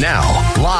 Now, live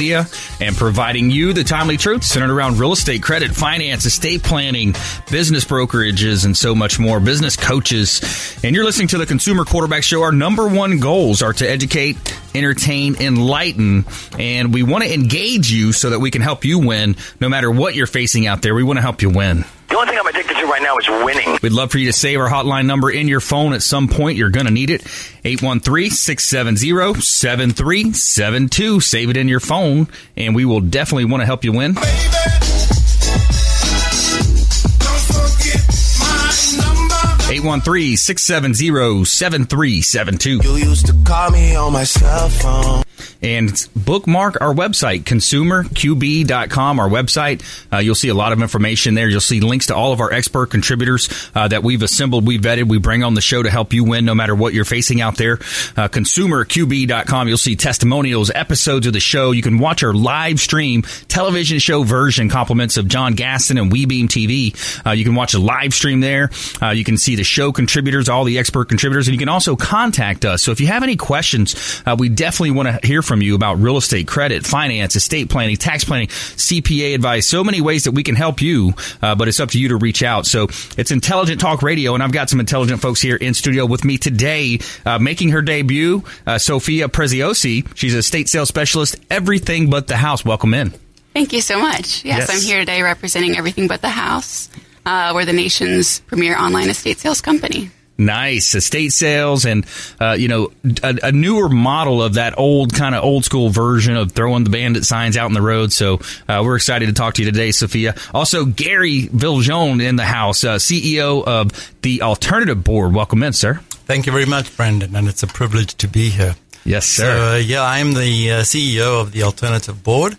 and providing you the timely truth centered around real estate, credit, finance, estate planning, business brokerages, and so much more, business coaches. And you're listening to the Consumer Quarterback Show. Our number one goals are to educate, entertain, enlighten, and we want to engage you so that we can help you win no matter what you're facing out there. We want to help you win. The only thing I'm addicted to right now is winning. We'd love for you to save our hotline number in your phone at some point. You're going to need it. 813-670-7372. Save it in your phone and we will definitely want to help you win. 813-670-7372. You used to call me on my cell phone. And bookmark our website, consumerqb.com, our website. Uh, you'll see a lot of information there. You'll see links to all of our expert contributors uh, that we've assembled, we vetted, we bring on the show to help you win no matter what you're facing out there. Uh, consumerqb.com, you'll see testimonials, episodes of the show. You can watch our live stream television show version, compliments of John Gaston and WeBeam TV. Uh, you can watch a live stream there. Uh, you can see the show contributors, all the expert contributors, and you can also contact us. So if you have any questions, uh, we definitely want to hear from you about real estate, credit, finance, estate planning, tax planning, CPA advice. So many ways that we can help you, uh, but it's up to you to reach out. So it's Intelligent Talk Radio, and I've got some intelligent folks here in studio with me today, uh, making her debut. Uh, Sophia Preziosi. She's a estate sales specialist, everything but the house. Welcome in. Thank you so much. Yes, Yes. I'm here today representing Everything But the House. Uh, we're the nation's premier online estate sales company. Nice estate sales, and uh, you know a, a newer model of that old kind of old school version of throwing the bandit signs out in the road. So uh, we're excited to talk to you today, Sophia. Also, Gary Viljoen in the house, uh, CEO of the Alternative Board. Welcome in, sir. Thank you very much, Brandon, and it's a privilege to be here. Yes, So, sir. uh, yeah, I'm the uh, CEO of the Alternative Board.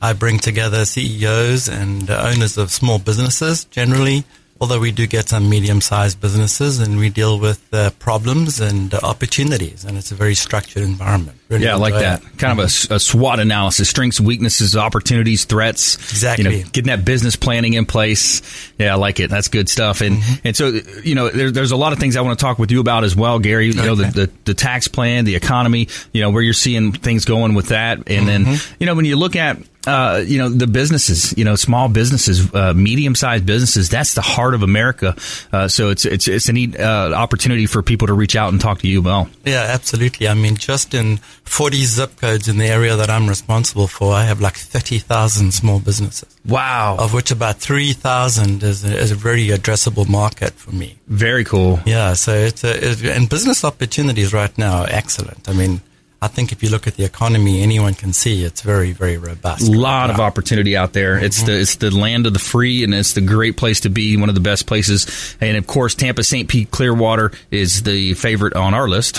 I bring together CEOs and uh, owners of small businesses generally, although we do get some medium sized businesses and we deal with uh, problems and uh, opportunities. And it's a very structured environment. Really yeah, I like that. it. Kind of a SWOT analysis: strengths, weaknesses, opportunities, threats. Exactly. You know, getting that business planning in place. Yeah, I like it. That's good stuff. And Mm-hmm. and so you know, there, there's a lot of things I want to talk with you about as well, Gary. You know, the, the the tax plan, the economy. You know, where you're seeing things going with that, and then Mm-hmm. you know, when you look at uh, you know the businesses, you know, small businesses, uh, medium sized businesses. That's the heart of America. Uh, so it's it's it's a neat uh, opportunity for people to reach out and talk to you about. Yeah, absolutely. I mean, just in 40 zip codes in the area that I'm responsible for, I have like 30,000 small businesses, Wow, of which about 3,000 is a, is a very addressable market for me. very cool. Yeah, so it's a, it, and business opportunities right now are excellent. I mean, I think if you look at the economy, anyone can see it's very, very robust. A lot of opportunity out there. It's the it's the land of the free, and it's the great place to be. One of the best places, and of course, Tampa St. Pete Clearwater is the favorite on our list.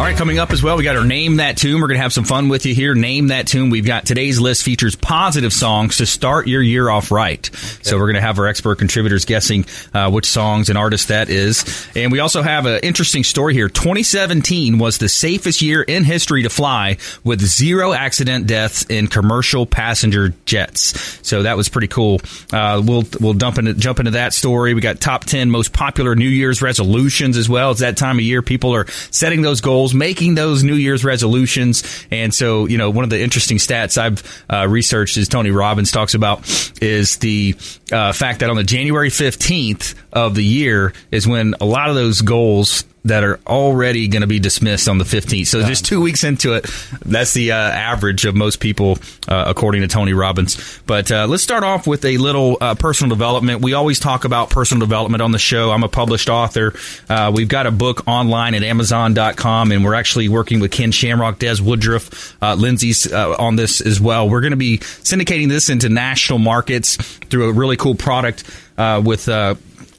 All right, coming up as well, we got our name that tune. We're going to have some fun with you here. Name that tune. We've got today's list features positive songs to start your year off right. So we're going to have our expert contributors guessing uh, which songs and artists that is. And we also have an interesting story here. 2017 was the safest year in history to fly with zero accident deaths in commercial passenger jets. So that was pretty cool. Uh, we'll we'll dump into, jump into that story. We got top 10 most popular New Year's resolutions as well. It's that time of year. People are setting those goals, making those New Year's resolutions. And so, you know, one of the interesting stats I've uh, researched, is Tony Robbins talks about, is the uh, fact that on the January 15th of the year is when a lot of those goals that are already going to be dismissed on the 15th. So just two weeks into it, that's the uh, average of most people, uh, according to Tony Robbins. But uh, let's start off with a little uh, personal development. We always talk about personal development on the show. I'm a published author. Uh, we've got a book online at Amazon.com, and we're actually working with Ken Shamrock, Des Woodruff, uh, Lindsay's uh, on this as well. We're going to be syndicating this into national markets through a really cool product uh, with.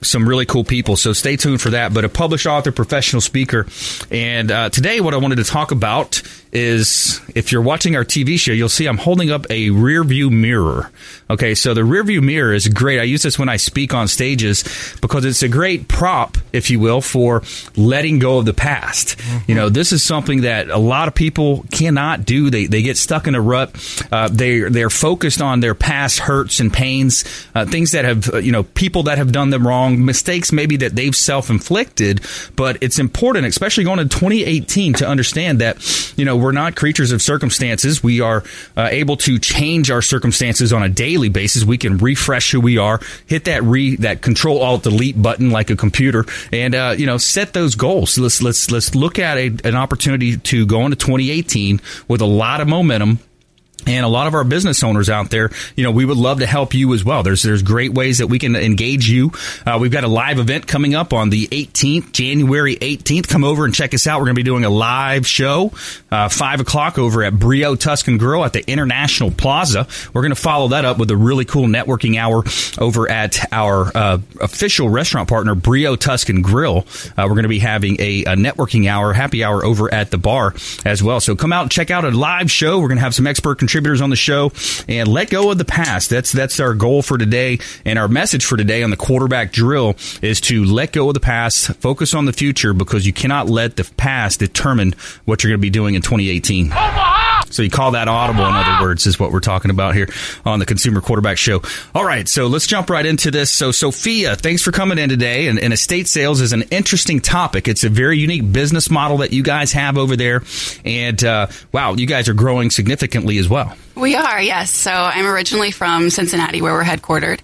Some really cool people. So stay tuned for that. But a published author, professional speaker, and uh, today what I wanted to talk about is if you're watching our TV show, you'll see I'm holding up a rear view mirror. Okay, so the rear view mirror is great. I use this when I speak on stages because it's a great prop, if you will, for letting go of the past. Mm-hmm. You know, this is something that a lot of people cannot do. They, they get stuck in a rut. Uh, they, they're focused on their past hurts and pains, uh, things that have, uh, you know, people that have done them wrong, mistakes maybe that they've self inflicted. But it's important, especially going into 2018, to understand that, you know, we're not creatures of circumstances. We are uh, able to change our circumstances on a daily basis. We can refresh who we are, hit that re that Control Alt Delete button like a computer, and uh, you know set those goals. Let's let's let's look at a, an opportunity to go into 2018 with a lot of momentum and a lot of our business owners out there, you know, we would love to help you as well. There's there's great ways that we can engage you. Uh, we've got a live event coming up on the 18th, January 18th. Come over and check us out. We're going to be doing a live show, uh, five o'clock over at Brio Tuscan Grill at the International Plaza. We're going to follow that up with a really cool networking hour over at our uh, official restaurant partner, Brio Tuscan Grill. Uh, we're going to be having a, a networking hour, happy hour over at the bar as well. So come out and check out a live show. We're going to have some expert contributors on the show and let go of the past. That's that's our goal for today, and our message for today on the quarterback drill is to let go of the past, focus on the future, because you cannot let the past determine what you're going to be doing in 2018. So you call that audible, in other words, is what we're talking about here on the Consumer Quarterback Show. All right, so let's jump right into this. So, Sophia, thanks for coming in today. And, and, estate sales is an interesting topic. It's a very unique business model that you guys have over there. And uh, wow, you guys are growing significantly as well. We are, yes. So I'm originally from Cincinnati, where we're headquartered.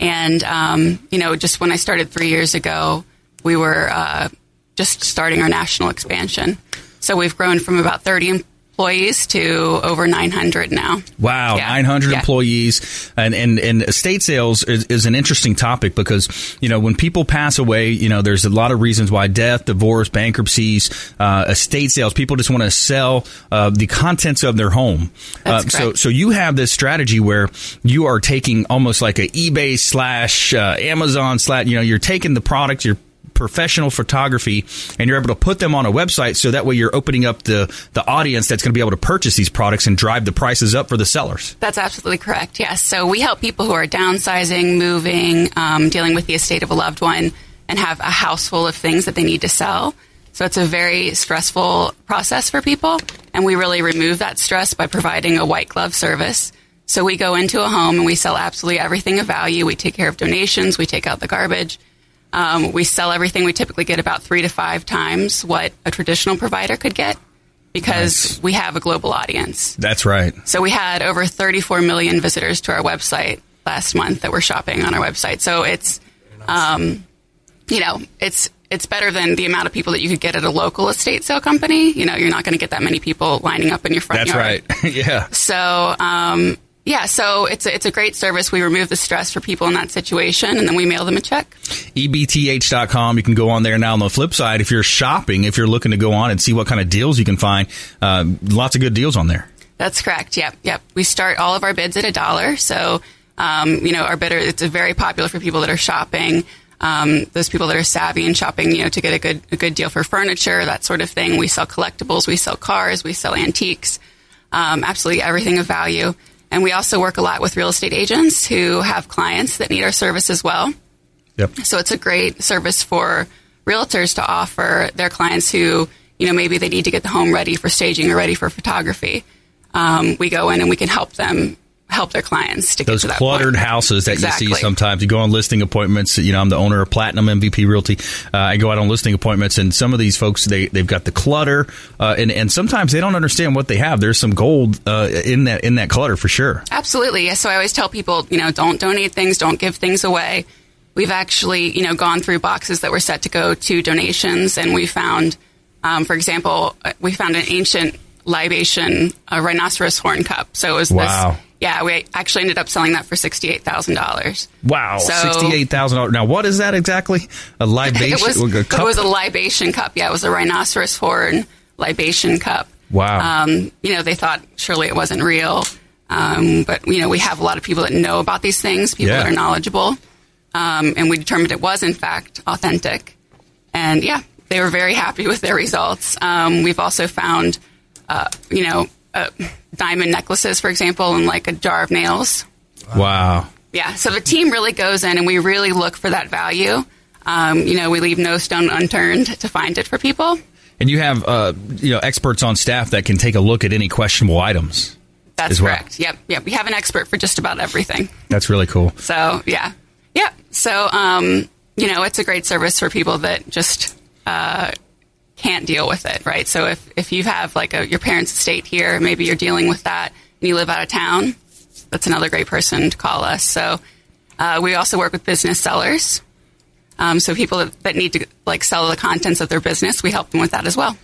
And, um, you know, just when I started three years ago, we were uh, just starting our national expansion. So we've grown from about 30 employees to over 900 now. Wow, yeah. 900 yeah. employees. And, and, and estate sales is, is, an interesting topic because, you know, when people pass away, you know, there's a lot of reasons why death, divorce, bankruptcies, uh, estate sales, people just want to sell uh, the contents of their home. Uh, so, so you have this strategy where you are taking almost like a eBay slash uh, Amazon slash, you know, you're taking the products, you're professional photography and you're able to put them on a website so that way you're opening up the, the audience that's going to be able to purchase these products and drive the prices up for the sellers. That's absolutely correct. Yes. So we help people who are downsizing, moving, um, dealing with the estate of a loved one and have a house full of things that they need to sell. So it's a very stressful process for people. And we really remove that stress by providing a white glove service. So we go into a home and we sell absolutely everything of value. We take care of donations. We take out the garbage. Um, we sell everything. We typically get about three to five times what a traditional provider could get because nice. we have a global audience. That's right. So we had over 34 million visitors to our website last month that were shopping on our website. So it's, um, you know, it's it's better than the amount of people that you could get at a local estate sale company. You know, you're not going to get that many people lining up in your front That's yard. That's right. yeah. So, um, yeah, so it's a, it's a great service. We remove the stress for people in that situation, and then we mail them a check. EBTH.com. You can go on there now. On the flip side, if you're shopping, if you're looking to go on and see what kind of deals you can find, uh, lots of good deals on there. That's correct. Yep, yep. We start all of our bids at a dollar. So, um, you know, our bidder, it's very popular for people that are shopping. Um, those people that are savvy and shopping, you know, to get a good a good deal for furniture, that sort of thing. We sell collectibles, we sell cars, we sell antiques, um, absolutely everything of value. And we also work a lot with real estate agents who have clients that need our service as well. Yep. So it's a great service for realtors to offer their clients who, you know, maybe they need to get the home ready for staging or ready for photography. Um, we go in and we can help them help their clients to those cluttered point. houses that exactly. you see sometimes. You go on listing appointments. You know, I'm the owner of Platinum MVP Realty. Uh, I go out on listing appointments, and some of these folks they they've got the clutter, uh, and and sometimes they don't understand what they have. There's some gold uh, in that in that clutter for sure. Absolutely. So I always tell people, you know, don't donate things, don't give things away. We've actually, you know, gone through boxes that were set to go to donations, and we found, um, for example, uh, we found an ancient libation a rhinoceros horn cup. So it was wow. this yeah, we actually ended up selling that for sixty-eight thousand dollars. Wow, so, sixty-eight thousand dollars. Now, what is that exactly? A libation? it, was, a cup? it was a libation cup. Yeah, it was a rhinoceros horn libation cup. Wow. Um, you know, they thought surely it wasn't real, um, but you know, we have a lot of people that know about these things. People yeah. that are knowledgeable. um, and we determined it was in fact authentic. And yeah, they were very happy with their results. Um, we've also found, uh, you know, uh, diamond necklaces, for example, and like a jar of nails. Wow. Yeah, so the team really goes in and we really look for that value. Um, you know, we leave no stone unturned to find it for people. And you have uh, you know experts on staff that can take a look at any questionable items. That's well. correct. Yep, yep. We have an expert for just about everything. That's really cool. So yeah, yeah. So um, you know, it's a great service for people that just uh, can't deal with it, right? So if if you have like a, your parents' estate here, maybe you're dealing with that, and you live out of town, that's another great person to call us. So uh, we also work with business sellers. Um, so people that, that need to like sell the contents of their business, we help them with that as well.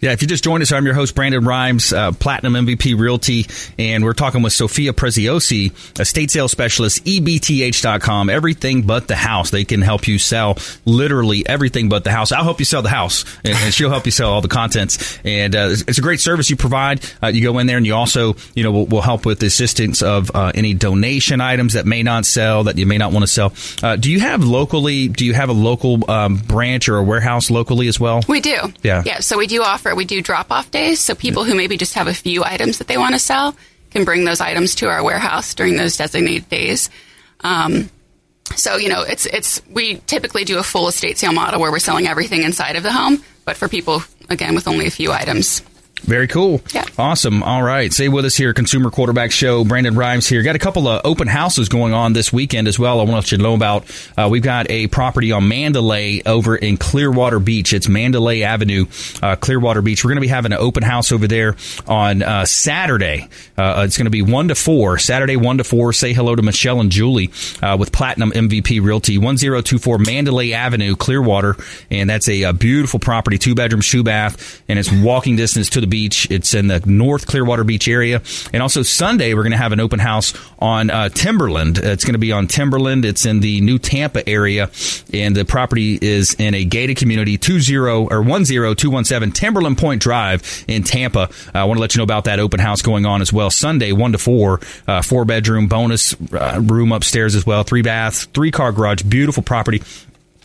Yeah, if you just joined us, I'm your host, Brandon Rhymes, uh, Platinum MVP Realty, and we're talking with Sophia Preziosi, estate sales specialist, EBTH.com, everything but the house. They can help you sell literally everything but the house. I'll help you sell the house, and, and she'll help you sell all the contents. And uh, it's a great service you provide. Uh, you go in there, and you also, you know, will, will help with the assistance of uh, any donation items that may not sell, that you may not want to sell. Uh, do you have locally, do you have a local um, branch or a warehouse locally as well? We do. Yeah. Yeah. So we do offer, we do drop off days. So people who maybe just have a few items that they want to sell can bring those items to our warehouse during those designated days. Um, so, you know, it's, it's, we typically do a full estate sale model where we're selling everything inside of the home, but for people, again, with only a few items. Very cool. Yeah. Awesome. All right. Stay with us here. Consumer Quarterback Show. Brandon Rhymes here. Got a couple of open houses going on this weekend as well. I want to let you know about. Uh, we've got a property on Mandalay over in Clearwater Beach. It's Mandalay Avenue, uh, Clearwater Beach. We're going to be having an open house over there on uh, Saturday. Uh, it's going to be 1 to 4. Saturday, 1 to 4. Say hello to Michelle and Julie uh, with Platinum MVP Realty. 1024 Mandalay Avenue, Clearwater. And that's a, a beautiful property, two bedroom, shoe bath, and it's walking distance to the beach. It's in the North Clearwater Beach area. And also Sunday, we're going to have an open house on uh, Timberland. It's going to be on Timberland. It's in the New Tampa area, and the property is in a gated community, 20 or 10217 Timberland Point Drive in Tampa. I want to let you know about that open house going on as well. Sunday, 1 to 4, uh, four bedroom bonus uh, room upstairs as well, three baths, three car garage, beautiful property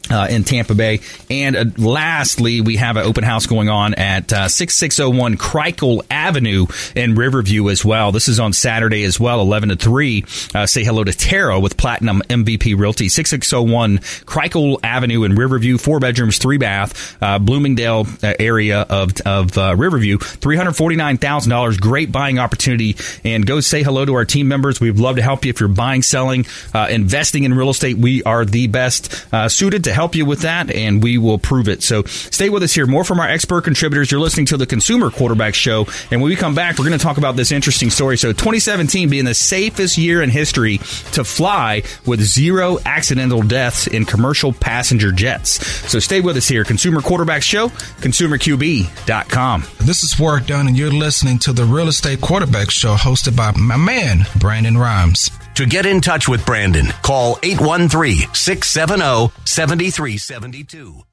uh, in Tampa Bay. And uh, lastly, we have an open house going on at uh, 6601 Crikel Avenue in Riverview as well. This is on Saturday as well, 11 to 3. Uh, say hello to Tara with Platinum MVP Realty. 6601 Crikel Avenue in Riverview, four bedrooms, three bath, uh, Bloomingdale uh, area of, of Riverview. $349,000. Great buying opportunity. And go say hello to our team members. We'd love to help you if you're buying, selling, investing in real estate. We are the best suited to help you with that, and we will prove it. So stay with us here. More from our expert contributors. You're listening to the Consumer Quarterback Show, and when we come back, we're going to talk about this interesting story. So 2017 being the safest year in history to fly with zero accidental deaths in commercial passenger jets. So stay with us here. Consumer Quarterback Show, consumerqb.com. This is Warrick Dunn, and you're listening to the Real Estate Quarterback Show hosted by my man, Brandon Rhymes. To get in touch with Brandon, call 813 670 7372.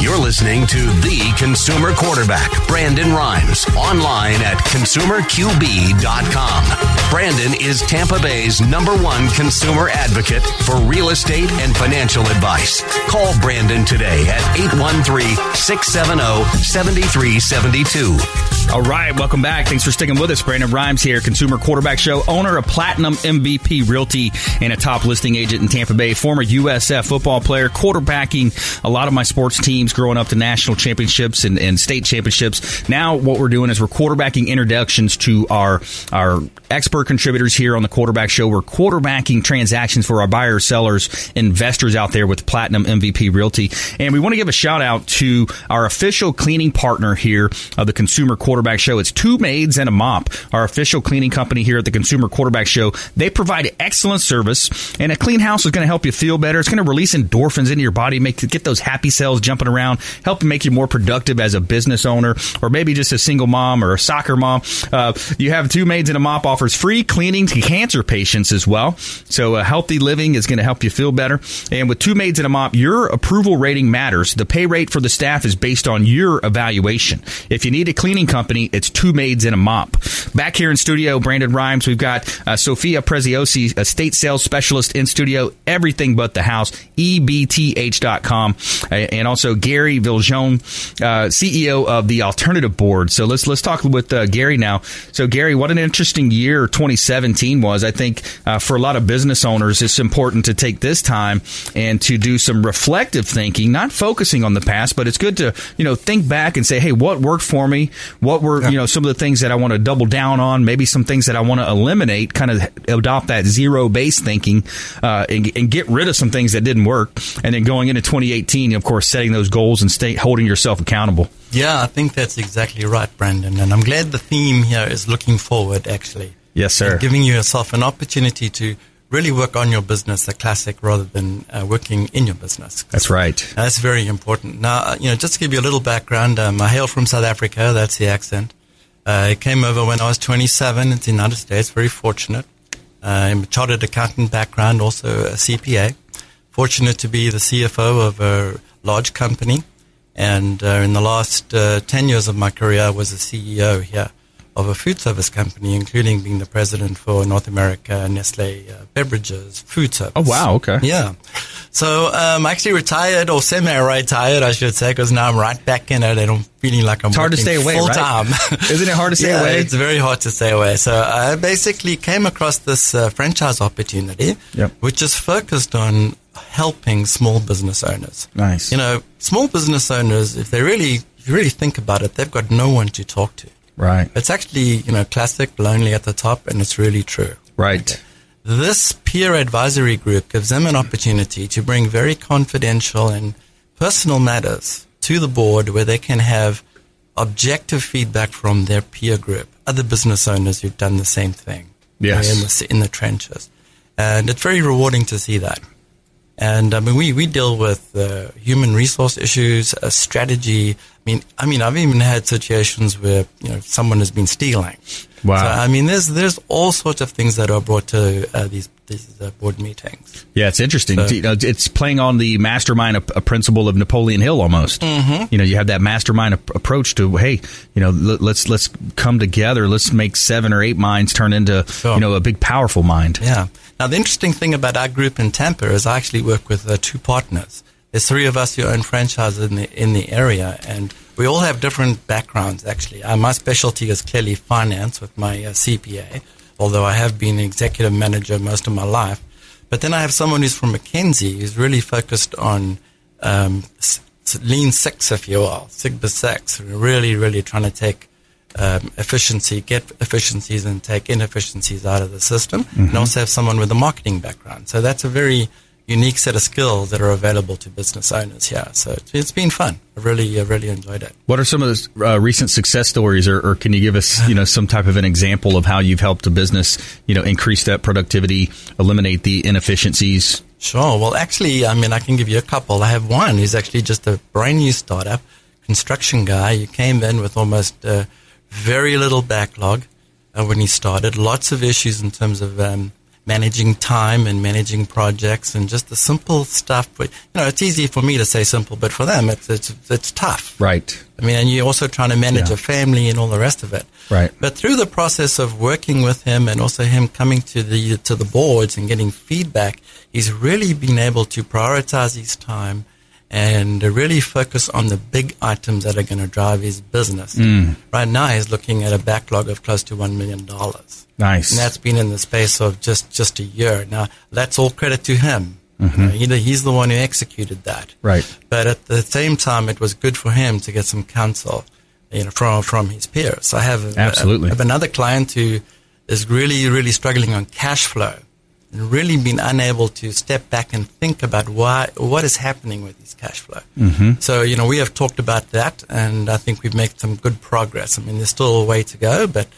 You're listening to the consumer quarterback, Brandon Rhymes, online at consumerqb.com. Brandon is Tampa Bay's number one consumer advocate for real estate and financial advice. Call Brandon today at 813 670 7372. All right, welcome back. Thanks for sticking with us. Brandon Rhymes here, Consumer Quarterback Show, owner of Platinum MVP Realty and a top listing agent in Tampa Bay, former USF football player, quarterbacking a lot of my sports teams growing up to national championships and, and state championships. Now, what we're doing is we're quarterbacking introductions to our our expert contributors here on the Quarterback Show. We're quarterbacking transactions for our buyers, sellers, investors out there with Platinum MVP Realty, and we want to give a shout out to our official cleaning partner here of the Consumer Quarterback Show. It's Two Maids and a Mop, our official cleaning company here at the Consumer Quarterback Show. They provide excellent service, and a clean house is going to help you feel better. It's going to release endorphins into your body, make get those happy cells jumping around, help make you more productive as a business owner, or maybe just a single mom or a soccer mom. Uh, you have Two Maids and a Mop offers free free cleaning to cancer patients as well. So, uh, healthy living is going to help you feel better. And with two maids and a mop, your approval rating matters. The pay rate for the staff is based on your evaluation. If you need a cleaning company, it's two maids and a mop. Back here in studio, Brandon Rhymes, we've got uh, Sophia Preziosi, a state sales specialist in studio, everything but the house, ebth.com, and also Gary Viljoen, uh, CEO of the Alternative Board. So let's let's talk with uh, Gary now. So Gary, what an interesting year 2017 was. I think uh, for a lot of business owners, it's important to take this time and to do some reflective thinking, not focusing on the past, but it's good to you know think back and say, hey, what worked for me? What were you know some of the things that I want to double down on? Maybe some things that I want to eliminate. Kind of adopt that zero base thinking uh, and, and get rid of some things that didn't work. And then going into 2018, of course, setting those goals and stay holding yourself accountable. Yeah, I think that's exactly right, Brandon. And I'm glad the theme here is looking forward, actually. Yes, sir. Giving yourself an opportunity to really work on your business, the classic, rather than uh, working in your business. That's right. That's very important. Now, uh, you know, just to give you a little background, um, I hail from South Africa. That's the accent. Uh, I came over when I was 27 in the United States. Very fortunate. Uh, I'm a chartered accountant background, also a CPA. Fortunate to be the CFO of a large company. And uh, in the last uh, 10 years of my career, I was a CEO here of a food service company, including being the president for North America, Nestle uh, Beverages, food service. Oh, wow. Okay. Yeah. So um, I actually retired or semi-retired, I should say, because now I'm right back in it and I'm feeling like I'm It's hard to stay away, full right? time. Isn't it hard to stay yeah, away? It's very hard to stay away. So I basically came across this uh, franchise opportunity, Yep. which is focused on helping small business owners. Nice. You know, small business owners, if they really, if you really think about it, they've got no one to talk to. Right. It's actually, you know, classic, lonely at the top, and it's really true. Right. This peer advisory group gives them an opportunity to bring very confidential and personal matters to the board where they can have objective feedback from their peer group, other business owners who've done the same thing. Yes. In the, in the trenches. And it's very rewarding to see that. And I mean, we, we deal with uh, human resource issues, uh, strategy. I mean, I mean, I've even had situations where you know someone has been stealing. Wow. So, I mean, there's there's all sorts of things that are brought to uh, these these uh, board meetings. Yeah, it's interesting. So- You know, it's playing on the mastermind a, principle of Napoleon Hill almost. Mm-hmm. You know, you have that mastermind ap- approach to hey, you know, l- let's let's come together. Let's make seven or eight minds turn into Sure. you know a big powerful mind. Yeah. Now, the interesting thing about our group in Tampa is I actually work with uh, two partners. There's three of us who own franchises in the in the area, and we all have different backgrounds. Actually, uh, my specialty is clearly finance with my uh, CPA, although I have been an executive manager most of my life. But then I have someone who's from McKinsey who's really focused on um, lean six, if you will, Sigma six, really, really trying to take um, efficiency, get efficiencies and take inefficiencies out of the system, and also have someone with a marketing background. So that's a very unique set of skills that are available to business owners here. So it's, it's been fun. I really, I really enjoyed it. What are some of the uh, recent success stories, or, or can you give us, you know, some type of an example of how you've helped a business, you know, increase that productivity, eliminate the inefficiencies? Sure. Well, actually, I mean, I can give you a couple. I have one who's actually just a brand new startup, construction guy. He came in with almost uh, very little backlog uh, when he started. Lots of issues in terms of um, managing time and managing projects and just the simple stuff. But you know, it's easy for me to say simple, but for them, it's it's it's tough. Right. I mean, and you're also trying to manage Yeah. a family and all the rest of it. Right. But through the process of working with him and also him coming to the to the boards and getting feedback, he's really been able to prioritize his time and really focus on the big items that are going to drive his business. Mm. Right now, he's looking at a backlog of close to one million dollars. Nice. And that's been in the space of just, just a year. Now, that's all credit to him. Mm-hmm. You know, he- he's the one who executed that. Right. But at the same time, it was good for him to get some counsel, you know, from from his peers. I have Absolutely. I have another client who is really, really struggling on cash flow really been unable to step back and think about why what is happening with his cash flow. Mm-hmm. So, you know, we have talked about that, and I think we've made some good progress. I mean, there's still a way to go, but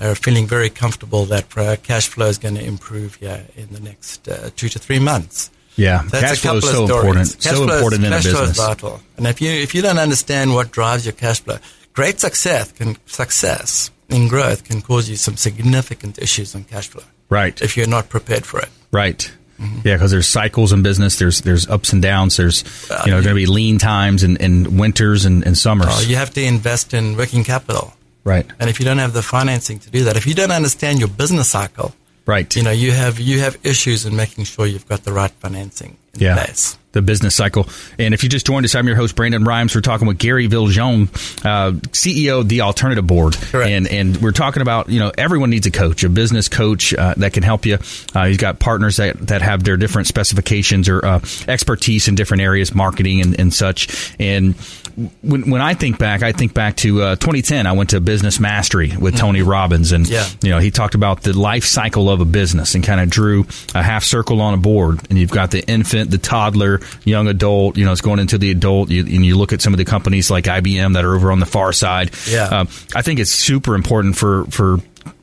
are feeling very comfortable that uh, cash flow is going to improve here in the next uh, two to three months. Yeah. That's cash a flow is so stories. important. Cash so flow is- important in a cash flow is business. vital. And if you if you don't understand what drives your cash flow, great success can success in growth can cause you some significant issues on cash flow. Right. If you're not prepared for it. Right. Mm-hmm. Yeah, because there's cycles in business. There's there's ups and downs. There's you know going to be lean times and, and winters and, and summers. Uh, you have to invest in working capital. Right. And if you don't have the financing to do that, if you don't understand your business cycle, right, you know you have you have issues in making sure you've got the right financing in yeah. place the business cycle. And if you just joined us, I'm your host, Brandon Rhymes. We're talking with Gary Viljoen, uh, CEO of the Alternative Board. Correct. And, and we're talking about, you know, everyone needs a coach, a business coach uh, that can help you. Uh, he's got partners that, that have their different specifications or uh, expertise in different areas, marketing and, and such. And when, when I think back, I think back to uh, 2010. I went to Business Mastery with mm-hmm. Tony Robbins. And, yeah. you know, he talked about the life cycle of a business and kind of drew a half circle on a board. And you've got the infant, the toddler, young adult, you know, it's going into the adult, you, and you look at some of the companies like IBM that are over on the far side. Yeah. Uh, I think it's super important for, for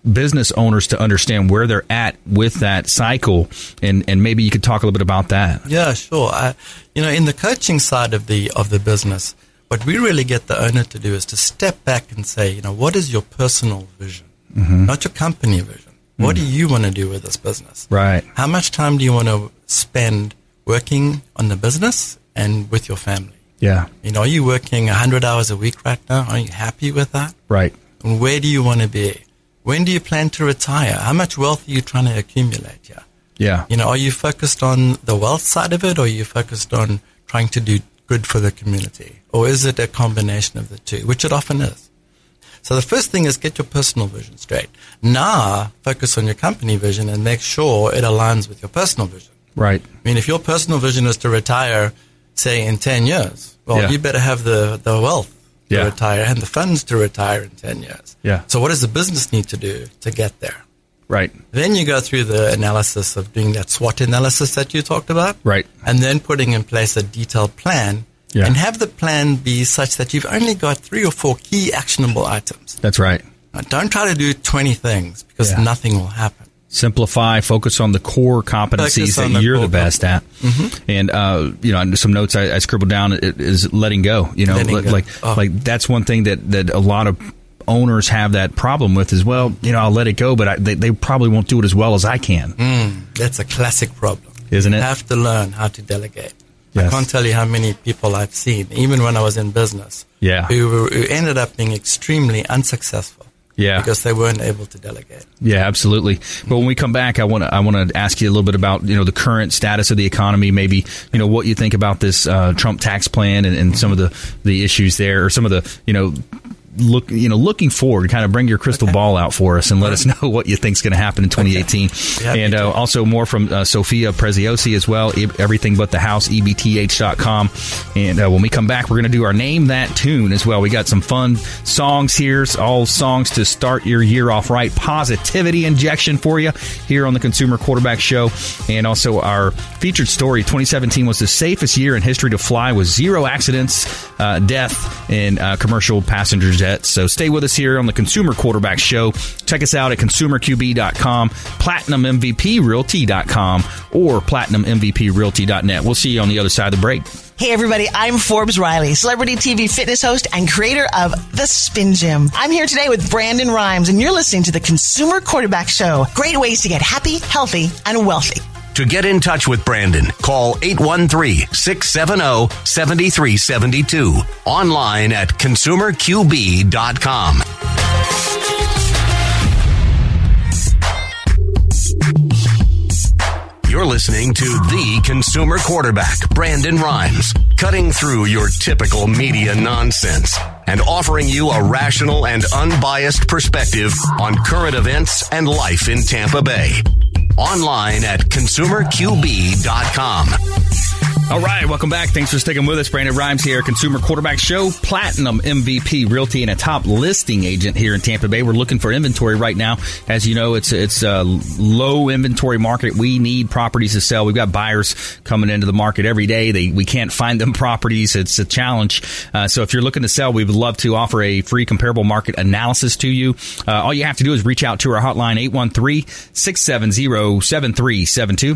business owners to understand where they're at with that cycle, and, and maybe you could talk a little bit about that. Yeah, sure. I, you know, in the coaching side of the of the business, what we really get the owner to do is to step back and say, you know, what is your personal vision, mm-hmm. not your company vision. What mm-hmm. do you want to do with this business? Right. How much time do you want to spend working on the business and with your family. Yeah. You know, are you working 100 hours a week right now? Are you happy with that? Right. And where do you want to be? When do you plan to retire? How much wealth are you trying to accumulate here? Yeah. You know, are you focused on the wealth side of it or are you focused on trying to do good for the community? Or is it a combination of the two, which it often is? So the first thing is get your personal vision straight. Now focus on your company vision and make sure it aligns with your personal vision. Right. I mean, if your personal vision is to retire, say, in 10 years, well, yeah. you better have the, the wealth to yeah. retire and the funds to retire in 10 years. Yeah. So, what does the business need to do to get there? Right. Then you go through the analysis of doing that SWOT analysis that you talked about. Right. And then putting in place a detailed plan. Yeah. And have the plan be such that you've only got three or four key actionable items. That's right. Now, don't try to do 20 things because Yeah. nothing will happen. simplify, focus on the core competencies that the you're the best at. Mm-hmm. And uh, you know, some notes I, I scribbled down is letting go. You know, Letting li- go. like Oh. like that's one thing that that a lot of owners have that problem with as well. You know, I'll let it go, but I, they they probably won't do it as well as I can, Mm, that's a classic problem. isn't You it? have to learn how to delegate. I can't tell you how many people I've seen, even when I was in business, Yeah. who, who ended up being extremely unsuccessful Yeah. because they weren't able to delegate. Yeah, absolutely. But when we come back, I want to I want to ask you a little bit about you know the current status of the economy, maybe you know what you think about this uh, Trump tax plan and, and some of the the issues there, or some of the you know look you know looking forward. Kind of bring your crystal ball out for us and let us know what you think is going to happen in 2018, Yeah, and uh, also more from uh, Sophia Preziosi as well. Everything but the house, ebth.com. And uh, when we come back, we're going to do our name that tune as well. We got some fun songs here, all songs to start your year off right. Positivity injection for you here on the Consumer Quarterback Show. And also our featured story 2017 was the safest year in history to fly with zero accidents, uh, death, and uh, commercial passenger So stay with us here on the Consumer Quarterback Show. Check us out at consumerqb.com, platinummvprealty.com, or platinummvprealty.net. We'll see you on the other side of the break. Hey everybody, I'm Forbes Riley, celebrity TV fitness host and creator of The Spin Gym. I'm here today with Brandon Rhymes and you're listening to the Consumer Quarterback Show. Great ways to get happy, healthy, and wealthy. To get in touch with Brandon, call 813-670-7372. Online at consumerqb.com. You're listening to the consumer quarterback, Brandon Rhymes, cutting through your typical media nonsense and offering you a rational and unbiased perspective on current events and life in Tampa Bay. Online at consumerqb.com. All right, welcome back. Thanks for sticking with us. Brandon Rhymes here, Consumer Quarterback Show, Platinum MVP Realty, and a top listing agent here in Tampa Bay. We're looking for inventory right now. As you know, it's it's a low inventory market. We need properties to sell. We've got buyers coming into the market every day. They we can't find them properties. It's a challenge. Uh, so if you're looking to sell, we would love to offer a free comparable market analysis to you. Uh, all you have to do is reach out to our hotline 813 670 7372.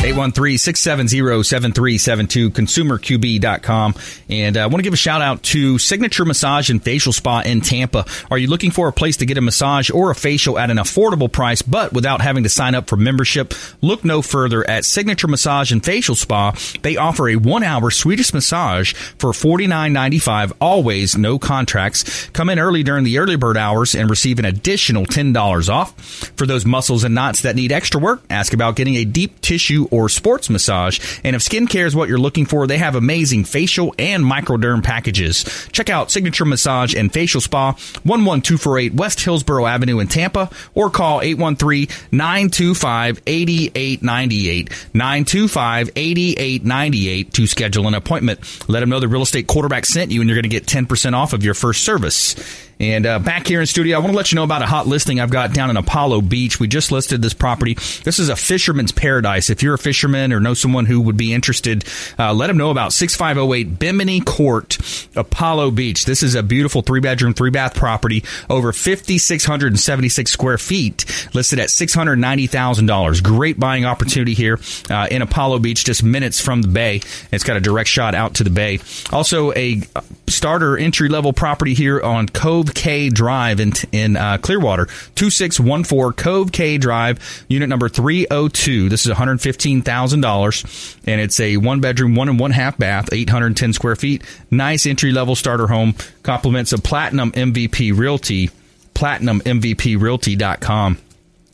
813-670-7372, consumerqb.com. And uh, I want to give a shout out to Signature Massage and Facial Spa in Tampa. Are you looking for a place to get a massage or a facial at an affordable price, but without having to sign up for membership? Look no further at Signature Massage and Facial Spa. They offer a one-hour Swedish massage for $49.95, always no contracts. Come in early during the early bird hours and receive an additional $10 off. For those muscles and knots that need extra work, ask about getting a deep tissue or sports massage. And if skincare is what you're looking for, they have amazing facial and microderm packages. Check out Signature Massage and Facial Spa, 11248 West Hillsborough Avenue in Tampa, or call 813-925-8898, 925-8898 to schedule an appointment. Let them know the real estate quarterback sent you and you're going to get 10% off of your first service. And uh, back here in studio, I want to let you know about a hot listing I've got down in Apollo Beach. We just listed this property. This is a fisherman's paradise. If you're a fisherman or know someone who would be interested, uh, let them know about 6508 Bimini Court, Apollo Beach. This is a beautiful three bedroom, three bath property, over 5,676 square feet, listed at $690,000. Great buying opportunity here uh, in Apollo Beach, just minutes from the bay. It's got a direct shot out to the bay. Also, a starter entry level property here on Cove Cay Drive in, in uh, Clearwater, 2614 Cove Cay Drive, unit number 302. This is $115,000, and it's a one bedroom, one and one half bath, 810 square feet. Nice entry level starter home. Compliments of Platinum MVP Realty, platinummvprealty.com.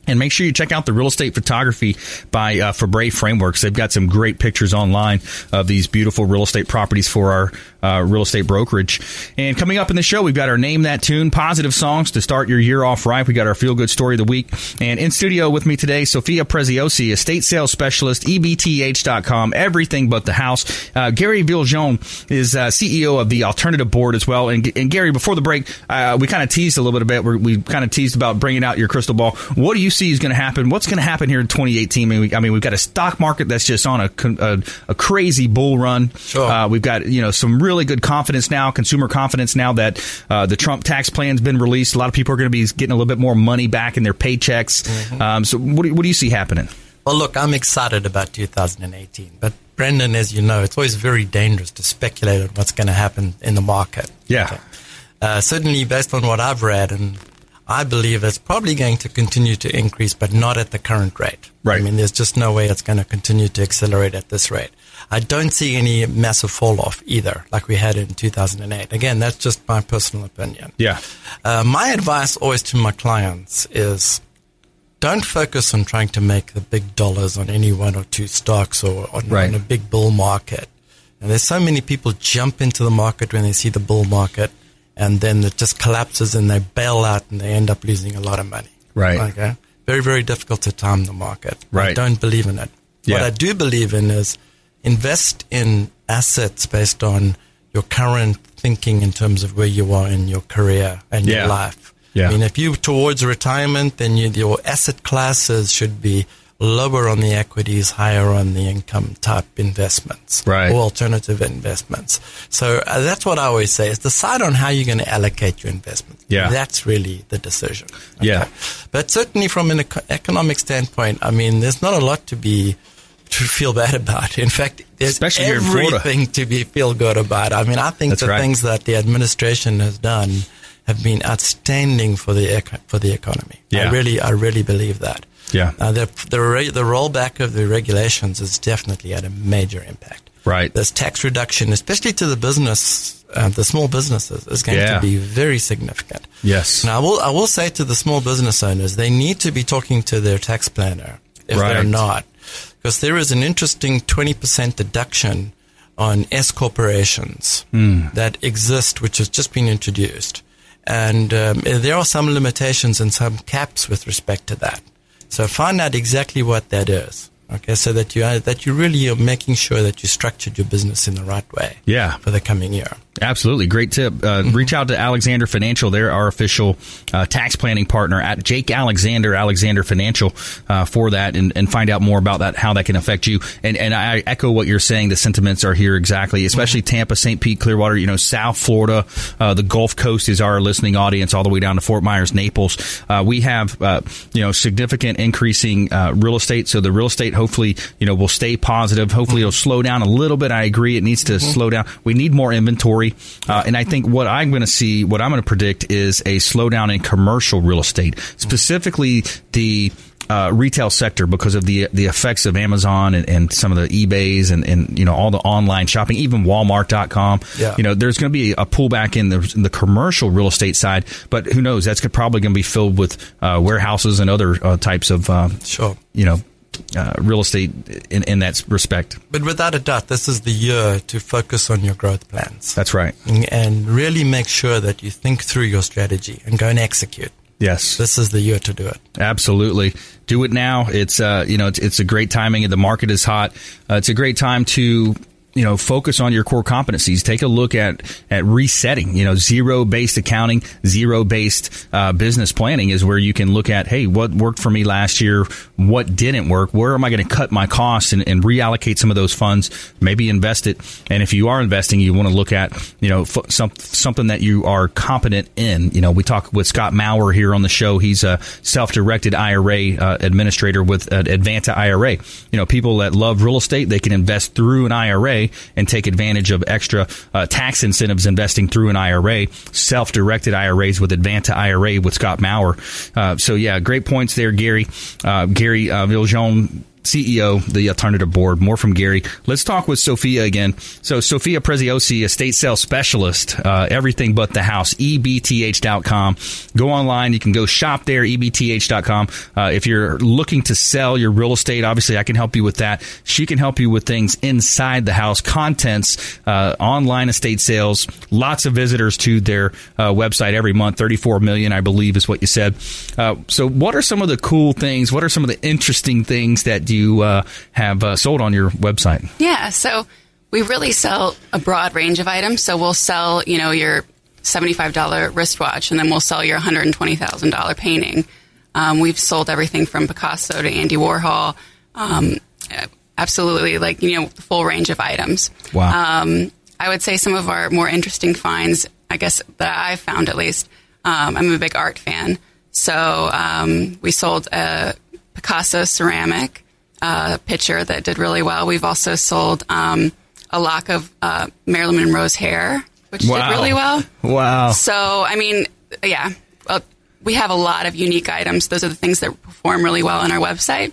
And make sure you check out the real estate photography by uh, Fabre Frameworks. They've got some great pictures online of these beautiful real estate properties for our uh, real estate brokerage. And coming up in the show, we've got our Name That Tune, positive songs to start your year off right. We got our Feel Good Story of the Week. And in studio with me today, Sophia Preziosi, estate sales specialist, EBTH.com, everything but the house. Uh, Gary Viljoen is uh, CEO of the Alternative Board as well. And, and Gary, before the break, uh, we kind of teased a little bit. We're, we kind of teased about bringing out your crystal ball. What do you see is going to happen? What's going to happen here in 2018? I mean, we, I mean, we've got a stock market that's just on a, a, a crazy bull run. Sure. Uh, we've got, you know, some really good confidence now, consumer confidence now that uh, the Trump tax plan's been released. A lot of people are going to be getting a little bit more money back in their paychecks. Mm-hmm. Um, so, what do, what do you see happening? Well, look, I'm excited about 2018, but Brendan, as you know, it's always very dangerous to speculate on what's going to happen in the market. Yeah. Okay. Uh, certainly, based on what I've read, and I believe it's probably going to continue to increase, but not at the current rate. Right. I mean, there's just no way it's going to continue to accelerate at this rate. I don't see any massive fall off either, like we had in 2008. Again, that's just my personal opinion. Yeah. Uh, my advice always to my clients is don't focus on trying to make the big dollars on any one or two stocks or on, Right. on a big bull market. And there's so many people jump into the market when they see the bull market and then it just collapses and they bail out and they end up losing a lot of money. Right. Okay. Very, very difficult to time the market. I Right. don't believe in it. What I do believe in is invest in assets based on your current thinking in terms of where you are in your career and Yeah. your life. Yeah. I mean, if you're towards retirement, then you, your asset classes should be lower on the equities, higher on the income type investments Right. or alternative investments. So uh, that's what I always say is decide on how you're going to allocate your investments. Yeah. That's really the decision. Yeah. But certainly from an economic standpoint, I mean, there's not a lot to be to feel bad about. In fact, there's Especially everything to be feel good about. I mean, I think That's the right. things that the administration has done have been outstanding for the for the economy. Yeah. I really, I really believe that. Yeah. Uh, the the re- the rollback of the regulations has definitely had a major impact. Right. This tax reduction, especially to the business, uh, the small businesses, is going Yeah. to be very significant. Yes. Now, I will, I will say to the small business owners, they need to be talking to their tax planner if Right. they're not, because there is an interesting 20% deduction on S corporations Hmm. that exist, which has just been introduced. And um, there are some limitations and some caps with respect to that. So find out exactly what that is. Okay, so that you are, that you really are making sure that you structured your business in the right way Yeah. for the coming year. Absolutely. Great tip. Uh, Mm-hmm. Reach out to Alexander Financial. They're our official uh, tax planning partner at Jake Alexander, Alexander Financial, uh, for that and, and find out more about that, how that can affect you. And, and I echo what you're saying. The sentiments are here exactly, especially Mm-hmm. Tampa, St. Pete, Clearwater, you know, South Florida, uh, the Gulf Coast is our listening audience all the way down to Fort Myers, Naples. Uh, we have, uh, you know, significant increasing uh, real estate. So the real estate hopefully, you know, will stay positive. Hopefully it'll slow down a little bit. I agree. It needs to slow down. We need more inventory. Uh, and I think what I'm going to see, what I'm going to predict is a slowdown in commercial real estate, specifically the uh, retail sector because of the the effects of Amazon and, and some of the eBay's and, and you know all the online shopping, even Walmart.com. Yeah. You know, there's going to be a pullback in the, in the commercial real estate side, but who knows? That's probably going to be filled with uh, warehouses and other uh, types of uh, Sure. you know uh, real estate in, in that respect. But without a doubt, this is the year to focus on your growth plans. That's right. and really make sure that you think through your strategy and go and execute. Yes. This is the year to do it. Absolutely, do it now. It's uh, you know, it's, it's a great timing. and The market is hot. Uh, it's a great time to you know focus on your core competencies. Take a look at at resetting. You know, zero based accounting, zero based uh, business planning is where you can look at hey, what worked for me last year, what didn't work, where am I going to cut my costs and, and reallocate some of those funds, maybe invest it. And if you are investing, you want to look at you know f- some, something that you are competent in. You know, we talk with Scott Maurer here on the show. He's a self-directed IRA uh, administrator with uh, Advanta IRA. You know, people that love real estate, they can invest through an IRA and take advantage of extra uh, tax incentives investing through an IRA. Self-directed IRAs with Advanta IRA with Scott Maurer. Uh, so yeah, great points there, Gary. Uh, Gary uh, Viljoen. CEO, the alternative board. More from Gary. Let's talk with Sophia again. So, Sophia Preziosi, estate sales specialist, uh, everything but the house, ebth.com. Go online. You can go shop there, ebth.com. Uh, if you're looking to sell your real estate, obviously I can help you with that. She can help you with things inside the house, contents, uh, online estate sales, lots of visitors to their uh, website every month, 34 million, I believe is what you said. Uh, so, what are some of the cool things? What are some of the interesting things that you uh, have uh, sold on your website? Yeah, so we really sell a broad range of items. So we'll sell, you know, your $75 wristwatch, and then we'll sell your $120,000 painting. Um, we've sold everything from Picasso to Andy Warhol. Um, absolutely, like, you know, the full range of items. Wow. Um, I would say some of our more interesting finds, I guess, that I've found at least. Um, I'm a big art fan. So um, we sold a Picasso ceramic uh, picture that did really well. We've also sold um, a lock of uh, Marilyn Monroe's hair, which Wow. did really well. Wow. So, I mean, yeah, well, we have a lot of unique items. Those are the things that perform really well on our website.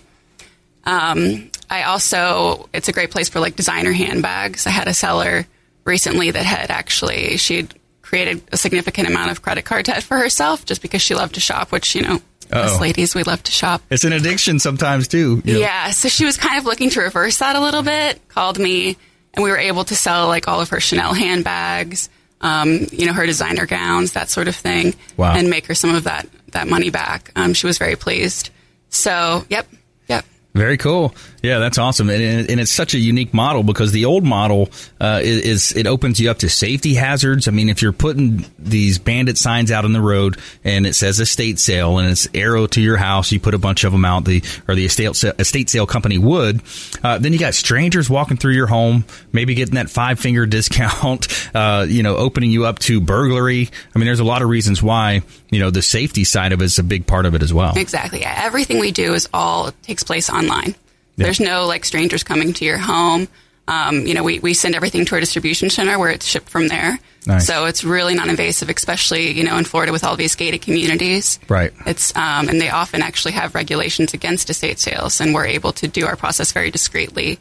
Um, I also, it's a great place for like designer handbags. I had a seller recently that had actually, she had created a significant amount of credit card debt for herself just because she loved to shop, which, you know, us Uh-oh. ladies, we love to shop. It's an addiction sometimes too. you know. Yeah, so she was kind of looking to reverse that a little bit. Called me, and we were able to sell like all of her Chanel handbags, um, you know, her designer gowns, that sort of thing, Wow. and make her some of that that money back. Um, she was very pleased. So, yep, yep. Very cool. Yeah, that's awesome, and, and it's such a unique model because the old model uh, is, is it opens you up to safety hazards. I mean, if you're putting these bandit signs out on the road and it says estate sale and it's arrow to your house, you put a bunch of them out. The or the estate sa- estate sale company would. Uh, then you got strangers walking through your home, maybe getting that five finger discount. Uh, you know, opening you up to burglary. I mean, there's a lot of reasons why you know the safety side of it is a big part of it as well. Exactly. Everything we do is all takes place online. There's no like strangers coming to your home. Um, you know, we, we send everything to our distribution center where it's shipped from there. Nice. So it's really non invasive, especially, you know, in Florida with all these gated communities. Right. It's um, and they often actually have regulations against estate sales, and we're able to do our process very discreetly,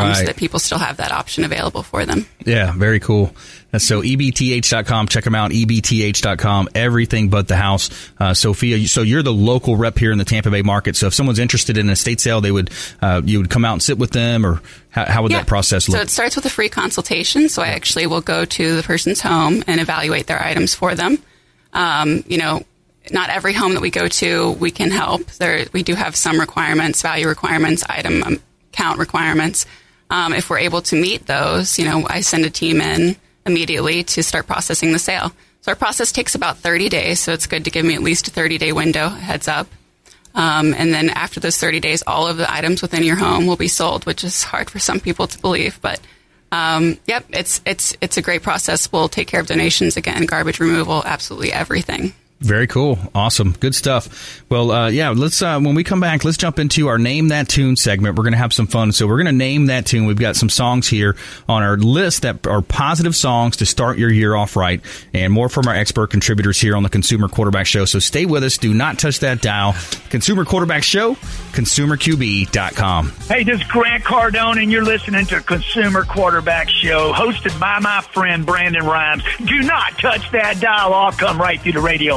um, Right. so that people still have that option available for them. Yeah, very cool. And so ebth.com, check them out, ebth.com, everything but the house. Uh, Sophia, so you're the local rep here in the Tampa Bay market. So if someone's interested in an estate sale, they would, uh, you would come out and sit with them or how, how would that process look? So it starts with a free consultation. So I actually will go to the person's home and evaluate their items for them. Um, you know, not every home that we go to we can help. There, we do have some requirements, value requirements, item um, count requirements. Um, if we're able to meet those, you know, I send a team in immediately to start processing the sale. So our process takes about 30 days, so it's good to give me at least a 30 day window heads up. Um, and then after those 30 days, all of the items within your home will be sold, which is hard for some people to believe. But um, yep, it's it's it's a great process. We'll take care of donations again, garbage removal, absolutely everything. Very cool. Awesome. Good stuff. Well, uh, yeah, let's, uh, when we come back, let's jump into our Name That Tune segment. We're going to have some fun. So we're going to name that tune. We've got some songs here on our list that are positive songs to start your year off right and more from our expert contributors here on the Consumer Quarterback Show. So stay with us. Do not touch that dial. Consumer Quarterback Show, consumerqb.com. Hey, this is Grant Cardone and you're listening to Consumer Quarterback Show hosted by my friend Brandon Rhymes. Do not touch that dial. I'll come right through the radio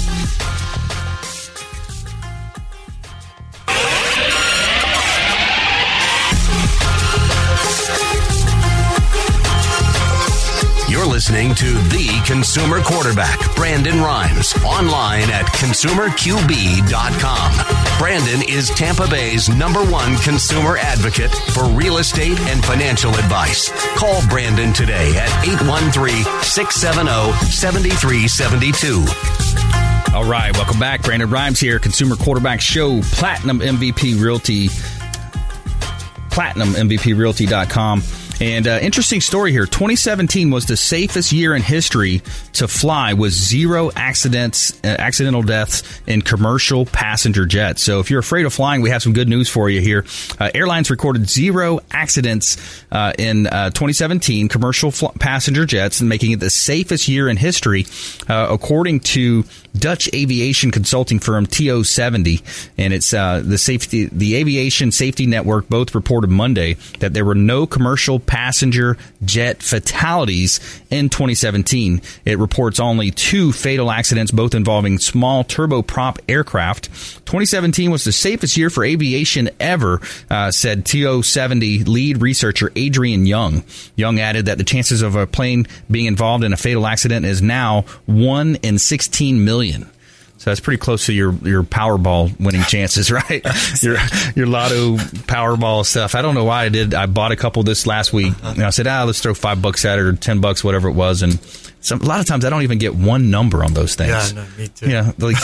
listening to the consumer quarterback, Brandon Rhymes, online at consumerqb.com. Brandon is Tampa Bay's number one consumer advocate for real estate and financial advice. Call Brandon today at 813 670 7372. All right, welcome back. Brandon Rhymes here, Consumer Quarterback Show, Platinum MVP Realty, PlatinumMVPRealty.com. And uh, interesting story here. 2017 was the safest year in history to fly with zero accidents, uh, accidental deaths in commercial passenger jets. So if you're afraid of flying, we have some good news for you here. Uh, airlines recorded zero accidents uh, in uh, 2017 commercial fl- passenger jets, and making it the safest year in history, uh, according to Dutch aviation consulting firm TO70. And it's the safety, the Aviation Safety Network both reported Monday that there were no commercial passenger jet fatalities in 2017. It reports only two fatal accidents, both involving small turboprop aircraft. 2017 was the safest year for aviation ever, uh, said TO70 lead researcher Adrian Young. Young added that the chances of a plane being involved in a fatal accident is now 1 in 16 million. So that's pretty close to your your Powerball winning chances, right? your your Lotto Powerball stuff. I don't know why I did. I bought a couple this last week, and I said, ah, let's throw five bucks at it or ten bucks, whatever it was. And some, a lot of times I don't even get one number on those things. Yeah, no, me too. Yeah, like,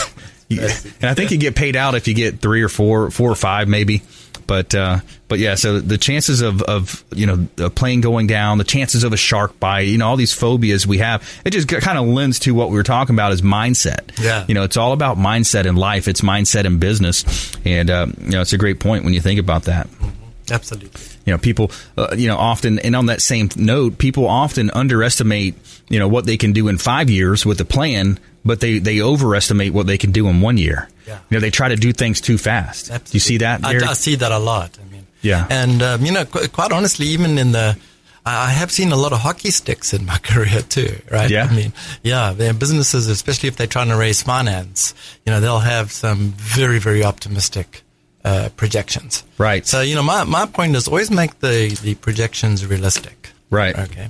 and I think you get paid out if you get three or four, four or five, maybe. But uh, but yeah, so the chances of, of you know a plane going down, the chances of a shark bite, you know all these phobias we have, it just kind of lends to what we were talking about is mindset. Yeah, you know it's all about mindset in life. It's mindset in business, and uh, you know it's a great point when you think about that. Mm-hmm. Absolutely. You know, people, uh, you know, often, and on that same note, people often underestimate, you know, what they can do in five years with a plan, but they, they overestimate what they can do in one year. Yeah. You know, they try to do things too fast. Absolutely. You see that? I, I, see that a lot. I mean, yeah. And, um, you know, qu- quite honestly, even in the, I have seen a lot of hockey sticks in my career too, right? Yeah. I mean, yeah, they're businesses, especially if they're trying to raise finance, you know, they'll have some very, very optimistic uh, projections. Right. So, you know, my, my point is always make the, the projections realistic. Right. Okay.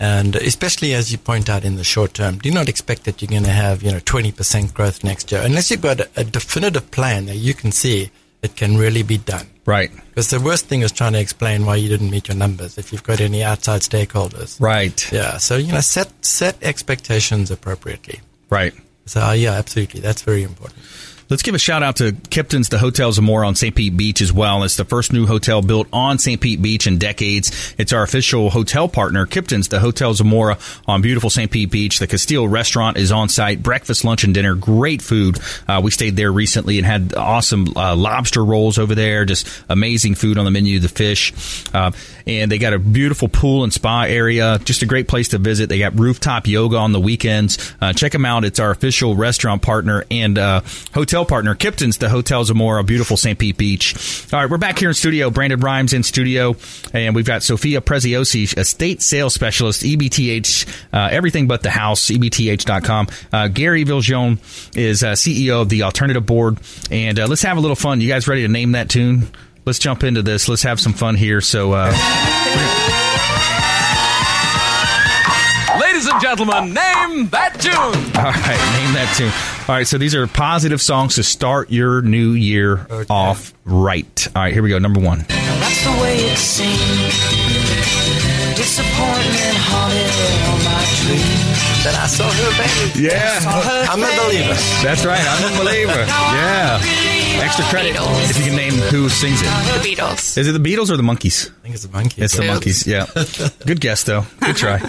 And especially as you point out in the short term, do not expect that you're going to have, you know, 20% growth next year unless you've got a, a definitive plan that you can see it can really be done. Right. Because the worst thing is trying to explain why you didn't meet your numbers if you've got any outside stakeholders. Right. Yeah. So, you know, set, set expectations appropriately. Right. So, uh, yeah, absolutely. That's very important. Let's give a shout out to Kipton's The Hotel Zamora on St. Pete Beach as well. It's the first new hotel built on St. Pete Beach in decades. It's our official hotel partner, Kipton's The Hotel Zamora on beautiful St. Pete Beach. The Castile restaurant is on site. Breakfast, lunch, and dinner. Great food. Uh, we stayed there recently and had awesome uh, lobster rolls over there. Just amazing food on the menu, the fish. Uh, and they got a beautiful pool and spa area. Just a great place to visit. They got rooftop yoga on the weekends. Uh, check them out. It's our official restaurant partner and uh, hotel partner, Kipton's, the Hotel Zamora, beautiful St. Pete Beach. All right, we're back here in studio. Brandon Rhymes in studio, and we've got Sophia Preziosi, estate sales specialist, EBTH, uh, everything but the house, EBTH.com. Uh, Gary Viljoen is uh, CEO of the Alternative Board, and uh, let's have a little fun. You guys ready to name that tune? Let's jump into this. Let's have some fun here. So, uh, Ladies and gentlemen, name that tune. All right, name that tune. All right, so these are positive songs to start your new year off right. All right, here we go. Number one. That's the way it seems. Disappointment haunted all my dreams. Then I saw her baby. Yeah. I'm a believer. That's right. I'm a believer. Yeah. Extra credit Beatles. if you can name who sings it. The Beatles. Is it the Beatles or the Monkees? I think it's the Monkees. It's the Oops. Monkees. Yeah. Good guess though. Good try.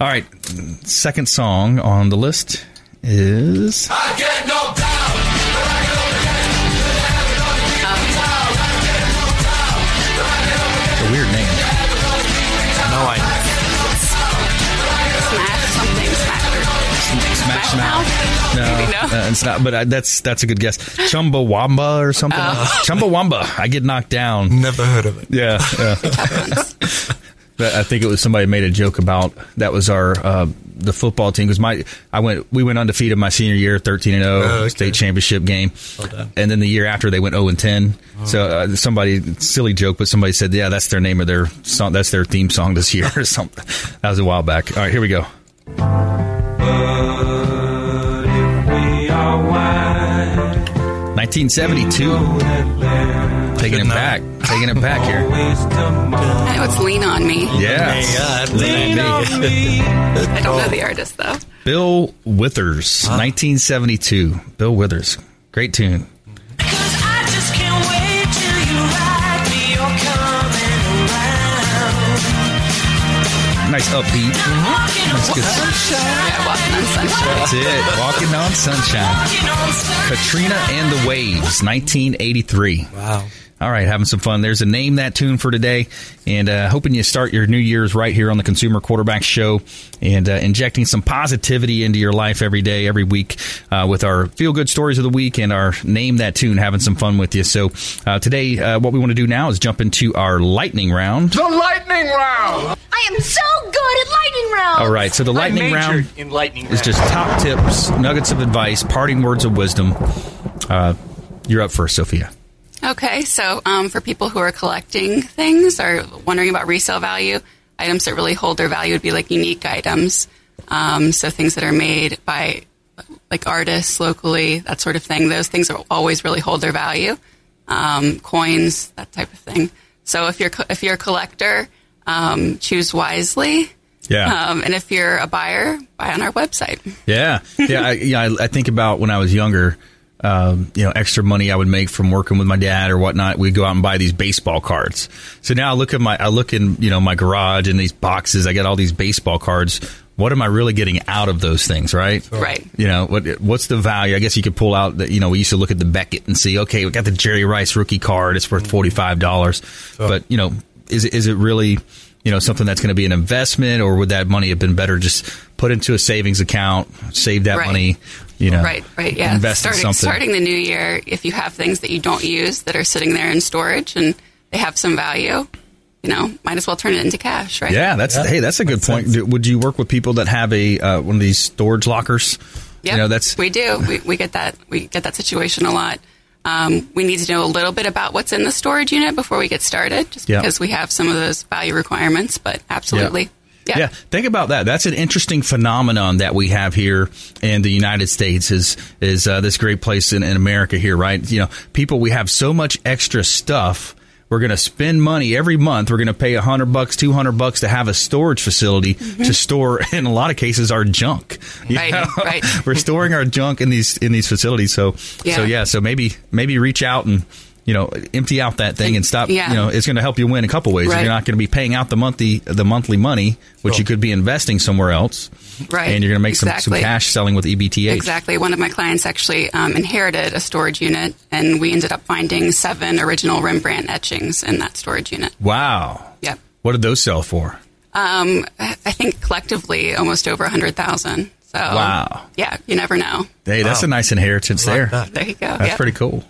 All right. Second song on the list is I get knocked Mouth? No, Maybe no. uh, it's not. But uh, that's that's a good guess. Chumbawamba or something. Oh. Chumbawamba. I get knocked down. Never heard of it. Yeah, yeah. But I think it was somebody made a joke about that was our uh, the football team because my I went we went undefeated my senior year thirteen and zero Oh, okay. state championship game, Well and then the year after they went zero and ten. So uh, somebody silly joke, but somebody said yeah that's their name of their song that's their theme song this year or something. That was a while back. All right, here we go. 1972. Taking it back. Taking it back here. I know it's Lean On Me. Yeah. lean on me. I don't know the artist, though. Bill Withers, 1972. Bill Withers. Great tune. Nice upbeat. That's Sunshine. That's it. Walking on sunshine. Katrina and the Waves, 1983. Wow. All right, having some fun. There's a name that tune for today, and uh, hoping you start your New Year's right here on the Consumer Quarterback Show, and uh, injecting some positivity into your life every day, every week, uh, with our feel good stories of the week and our name that tune, having some fun with you. So uh, today, uh, what we want to do now is jump into our lightning round. The lightning round. I am so good at lightning round. All right, so the lightning I round in lightning is round. just top tips, nuggets of advice, parting words of wisdom. Uh, you're up first, Sophia. Okay, so um, for people who are collecting things or wondering about resale value, items that really hold their value would be like unique items. Um, so things that are made by like artists locally, that sort of thing. Those things always really hold their value. Um, coins, that type of thing. So if you're co- if you're a collector, um, choose wisely. Yeah. Um, and if you're a buyer, buy on our website. Yeah, yeah, I, yeah. I, I think about when I was younger. Um, you know, extra money I would make from working with my dad or whatnot. We'd go out and buy these baseball cards. So now I look at my, I look in, you know, my garage and these boxes. I got all these baseball cards. What am I really getting out of those things, right? Right. You know, what what's the value? I guess you could pull out that. You know, we used to look at the Beckett and see, okay, we got the Jerry Rice rookie card. It's worth forty five dollars. But you know, is it- is it really? You know, something that's going to be an investment, or would that money have been better just put into a savings account, save that Right. money, you know, Right, right, yeah. invest starting, in something. starting the new year, if you have things that you don't use that are sitting there in storage and they have some value, you know, might as well turn it into cash, right? Yeah, that's hey, that's a good point. Do- Would you work with people that have a uh, one of these storage lockers? Yeah, You know, that's we do. We, we get that. We get that situation a lot. Um, we need to know a little bit about what's in the storage unit before we get started, just Yeah. because we have some of those value requirements. But absolutely, yeah. Yeah, think about that. That's an interesting phenomenon that we have here in the United States. Is is uh, this great place in, in America here, right? You know, people we have so much extra stuff. We're going to spend money every month. We're going to pay a hundred bucks, two hundred bucks to have a storage facility to store, in a lot of cases, our junk. You Right, right. We're storing our junk in these in these facilities. So, so Yeah. yeah. So maybe maybe reach out and you know empty out that thing and stop. Yeah. You know, it's going to help you win a couple ways. Right. You're not going to be paying out the monthly the monthly money, which you could be investing somewhere else, Right. And you're going to make some, some cash selling with EBTH. Exactly. One of my clients actually um, inherited a storage unit, and we ended up finding seven original Rembrandt etchings in that storage unit. Wow. Yep. What did those sell for? Um, I I think collectively almost over a hundred thousand. So Wow. yeah, you never know. Hey, that's Wow. a nice inheritance I there. that. There you go. That's Yep. pretty cool.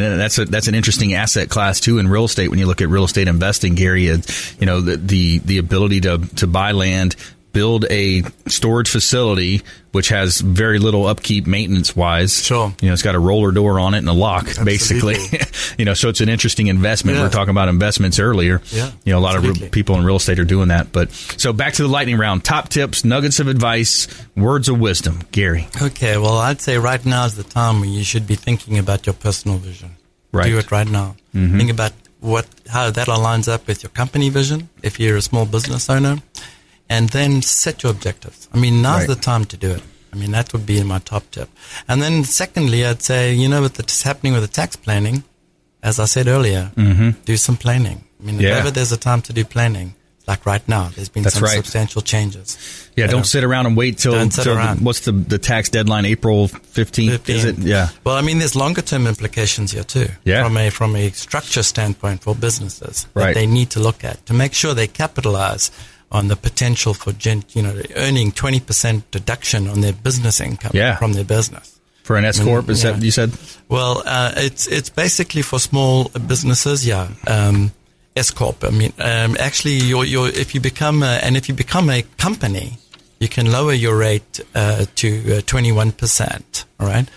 And that's a, that's an interesting asset class too in real estate. When you look at real estate investing, Gary, you know the the, the ability to to buy land, build a storage facility which has very little upkeep maintenance wise. Sure. You know, it's got a roller door on it and a lock, basically. you know, so it's an interesting investment. We Yeah. were talking about investments earlier. Yeah, You know, a lot of re- people in real estate are doing that. But so back to the lightning round. Top tips, nuggets of advice, words of wisdom. Gary. Okay, well, I'd say right now is the time when you should be thinking about your personal vision. Right. Do it right now. Mhm. Think about what how that aligns up with your company vision if you're a small business owner, and then set your objectives. I mean, now's Right. the time to do it. I mean, that would be my top tip. And then secondly, I'd say, you know, with what's happening with the tax planning, as I said earlier, Mhm. do some planning. I mean, if Yeah. ever there's a time to do planning, like right now, there's been That's some right. substantial changes. Yeah, don't know. sit around and wait till, Don't sit till around. what's the the tax deadline? April fifteenth, is it? Yeah. Well, I mean, there's longer term implications here too. Yeah. From a from a structure standpoint for businesses that Right. they need to look at to make sure they capitalize on the potential for you know earning 20% deduction on their business income Yeah. from their business. For an S corp, is Yeah. that you said? Well, uh, it's it's basically for small businesses, yeah. Um, S corp. I mean, um, actually, your your if you become a, and if you become a company, you can lower your rate uh, to twenty one percent. All right.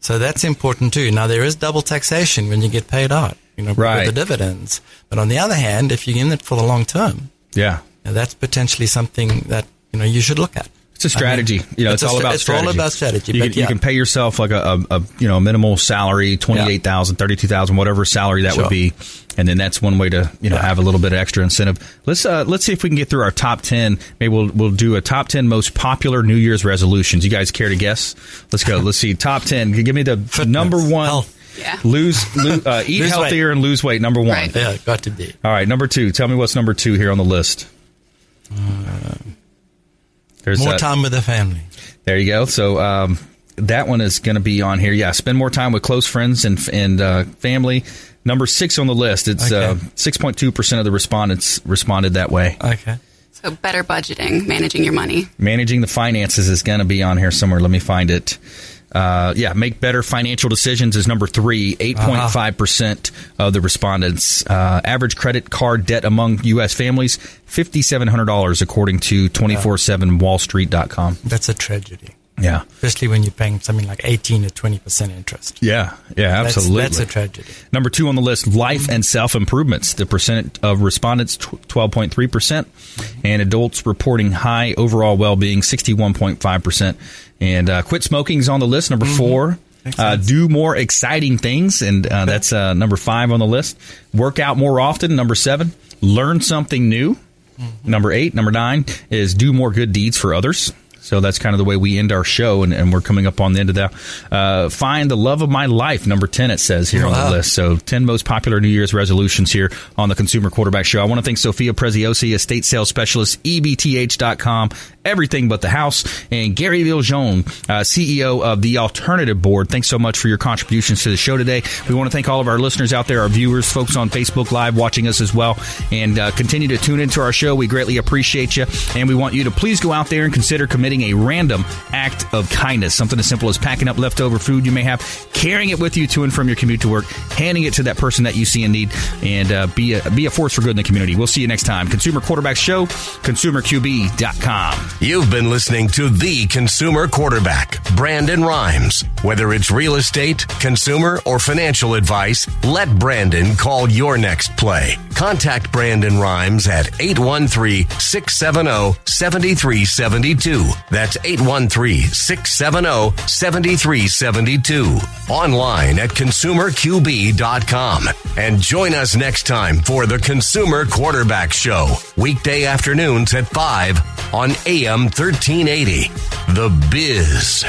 So that's important too. Now there is double taxation when you get paid out, you know, Right. with the dividends. But on the other hand, if you're in it for the long term, Yeah. Now that's potentially something that you know you should look at. It's a strategy. you know, it's, a all stra- about it's strategy. all about strategy. You, but can, you can pay yourself like a, a, a you know a minimal salary, twenty eight thousand, thirty two thousand, whatever salary that Sure. would be, and then that's one way to you know Yeah. have a little bit of extra incentive. Let's uh, let's see if we can get through our top ten. Maybe we'll we'll do a top ten most popular New Year's resolutions. You guys care to guess? Let's go. let's see top ten. Give me the number one. health. Yeah. Lose, lo- uh, eat Lose healthier and lose weight. Number one. Right. Yeah, got to be. All right, number two. Tell me what's number two here on the list. There's More uh, time with the family. There you go. So um, that one is going to be on here. Yeah, spend more time with close friends and and uh, family. Number six on the list. It's uh, six point two percent of the respondents responded that way. Okay. So better budgeting, managing your money. Managing the finances is going to be on here somewhere. Let me find it. Uh, yeah, make better financial decisions is number three. 8.5% uh-huh. of the respondents. Uh, average credit card debt among U.S. families, $5,700, according to 24 7 wallstreet.com. That's a tragedy. Yeah. Especially when you're paying something like 18 to 20% interest. Yeah. Yeah, absolutely. That's, that's a tragedy. Number two on the list life and self improvements. The percent of respondents, 12.3%, and adults reporting high overall well being, 61.5%. And uh, quit smoking is on the list. Number four. Uh, do more exciting things, and uh, that's uh, number five on the list. Work out more often, number seven. Learn something new, number eight. Number nine is do more good deeds for others. So that's kind of the way we end our show, and, and we're coming up on the end of that. Uh, find the love of my life, number 10, it says here on the list. So 10 most popular New Year's resolutions here on the Consumer Quarterback Show. I want to thank Sophia Preziosi, estate sales specialist, EBTH.com, everything but the house, and Gary Viljoen, uh, CEO of the Alternative Board. Thanks so much for your contributions to the show today. We want to thank all of our listeners out there, our viewers, folks on Facebook Live watching us as well, and uh, continue to tune into our show. We greatly appreciate you, and we want you to please go out there and consider committing a random act of kindness. Something as simple as packing up leftover food you may have, carrying it with you to and from your commute to work, handing it to that person that you see in need, and uh, be a be a force for good in the community. We'll see you next time. Consumer Quarterback Show, ConsumerQB.com. You've been listening to the consumer quarterback, Brandon Rhymes. Whether it's real estate, consumer, or financial advice, let Brandon call your next play. Contact Brandon Rhymes at 813-670-7372. That's 813-670-7372. Online at consumerqb.com. And join us next time for the Consumer Quarterback Show. Weekday afternoons at 5 on AM 1380. The Biz.